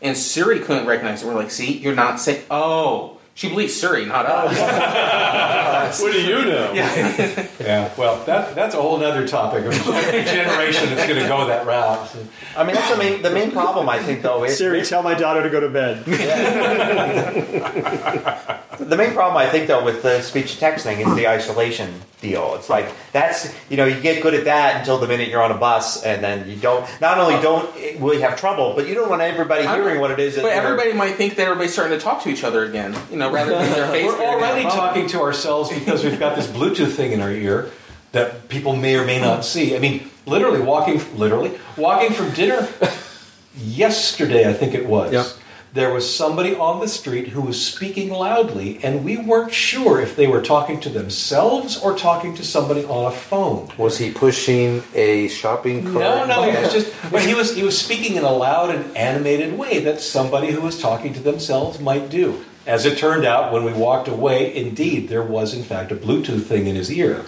And Siri couldn't recognize it. We're like, "See, you're not saying." Oh, she believes Siri, not us. Oh. what do you know? Yeah. yeah. Well, that, that's a whole other topic. of generation that's going to go that route. I mean, that's the main the main problem I think though is Siri, tell my daughter to go to bed. The main problem, I think, though, with the speech to text thing is the isolation deal. It's like that's you know you get good at that until the minute you're on a bus, and then you don't. Not only don't really have trouble, but you don't want everybody hearing what it is. That But everybody might think that everybody's starting to talk to each other again. You know, rather than their face. We're already talking to ourselves because we've got this Bluetooth thing in our ear that people may or may not see. I mean, literally walking, literally walking from dinner yesterday, I think it was. Yep. There was somebody on the street who was speaking loudly, and we weren't sure if they were talking to themselves or talking to somebody on a phone. Was he pushing a shopping cart? No, no, it was just. But he was he was speaking in a loud and animated way that somebody who was talking to themselves might do. As it turned out, when we walked away, indeed there was in fact a Bluetooth thing in his ear.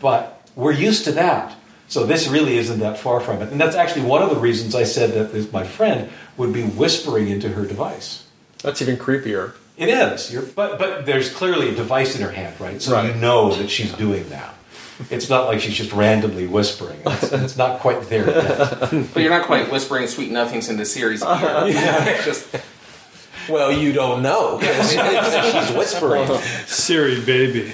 But we're used to that, so this really isn't that far from it. And that's actually one of the reasons I said that this, my friend would be whispering into her device. That's even creepier. It is, You're, but but there's clearly a device in her hand, right? So you know that she's doing that. It's not like she's just randomly whispering. It's, it's not quite there yet. But you're not quite whispering sweet nothings into Siri's ear. It's just Well, you don't know. She's whispering. Siri, baby.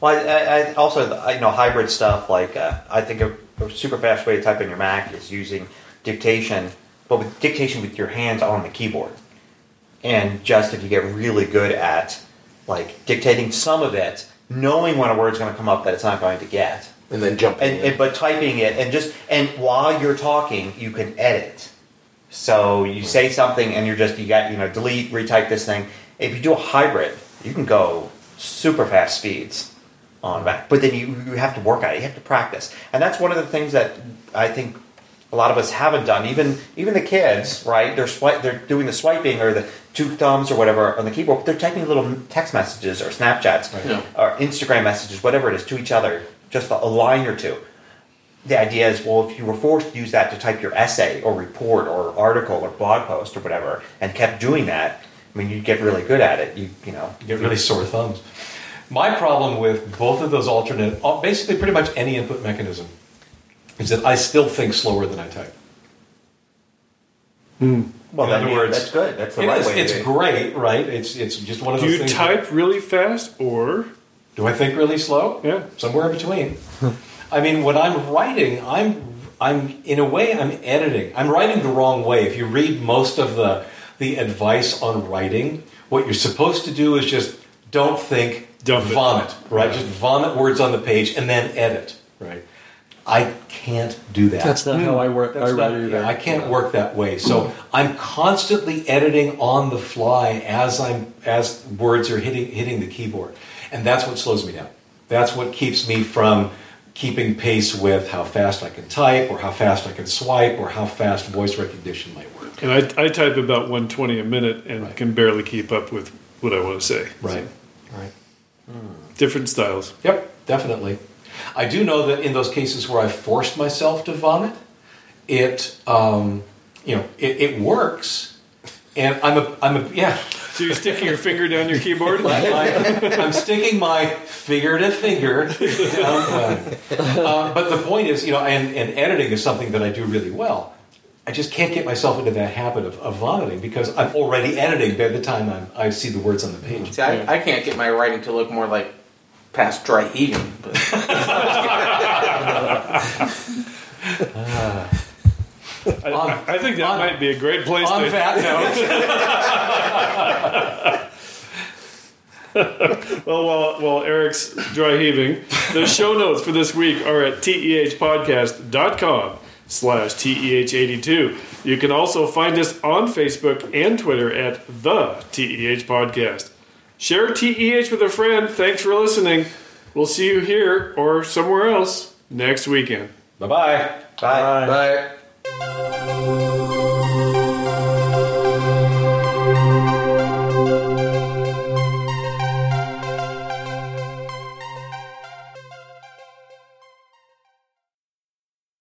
Well, I, I, I also, I- you know, hybrid stuff like uh, I think a, a super fast way to type in your Mac is using dictation, but with dictation with your hands on the keyboard. And just if you get really good at like dictating some of it, knowing when a word's going to come up that it's not going to get, And then jumping and, in. and but typing it and just and while you're talking, you can edit. So you say something and you're just you got you know delete retype this thing. If you do a hybrid, you can go super fast speeds on back. But then you you have to work at it. You have to practice, and that's one of the things that I think a lot of us haven't done. Even even the kids, right? They're swipe, they're doing the swiping or the two thumbs or whatever on the keyboard. But they're typing little text messages or Snapchats Yeah. or Instagram messages, whatever it is, to each other, just a line or two. The idea is, well, if you were forced to use that to type your essay or report or article or blog post or whatever, and kept doing that, I mean, you'd get really good at it. You you know, You get really sore thumbs. My problem with both of those alternate, uh, basically pretty much any input mechanism, is that I still think slower than I type. well, In other you- words, that's good. That's the It right is. way. to It's do it. great, right? It's it's just one of those. Things. Do you things. type really fast or Do I think really slow? Yeah. somewhere in between. I mean, when I'm writing, I'm I'm in a way I'm editing. I'm writing the wrong way. If you read most of the the advice on writing, what you're supposed to do is just don't think, Dump it. vomit, right? Just vomit words on the page and then edit, right? I can't do that. That's not how I work. I That's write not- either. I can't work that way. So I'm constantly editing on the fly as I'm as words are hitting hitting the keyboard, and that's what slows me down. That's what keeps me from keeping pace with how fast I can type, or how fast I can swipe, or how fast voice recognition might work. and I, I type about 120 a minute and Right. can barely keep up with what I want to say. Right. Right. Different styles. Yep. Definitely. I do know that in those cases where I forced myself to vomit, it um, you know it, it works, and I'm a I'm a yeah. So you're sticking your finger down your keyboard? I, I'm sticking my finger to finger down. Uh, but the point is, you know, and, and editing is something that I do really well. I just can't get myself into that habit of, of vomiting because I'm already editing by the time I'm, I see the words on the page. see, I, I can't get my writing to look more like past dry heaving. But I, I- I think that on- might be a great place On to. that note, Well, while, while Eric's dry heaving, the show notes for this week are at tehpodcast.com slash TEH82. You can also find us on Facebook and Twitter at the TEH Podcast. Share TEH with a friend. Thanks for listening. We'll see you here or somewhere else next weekend. bye bye. Bye. Bye.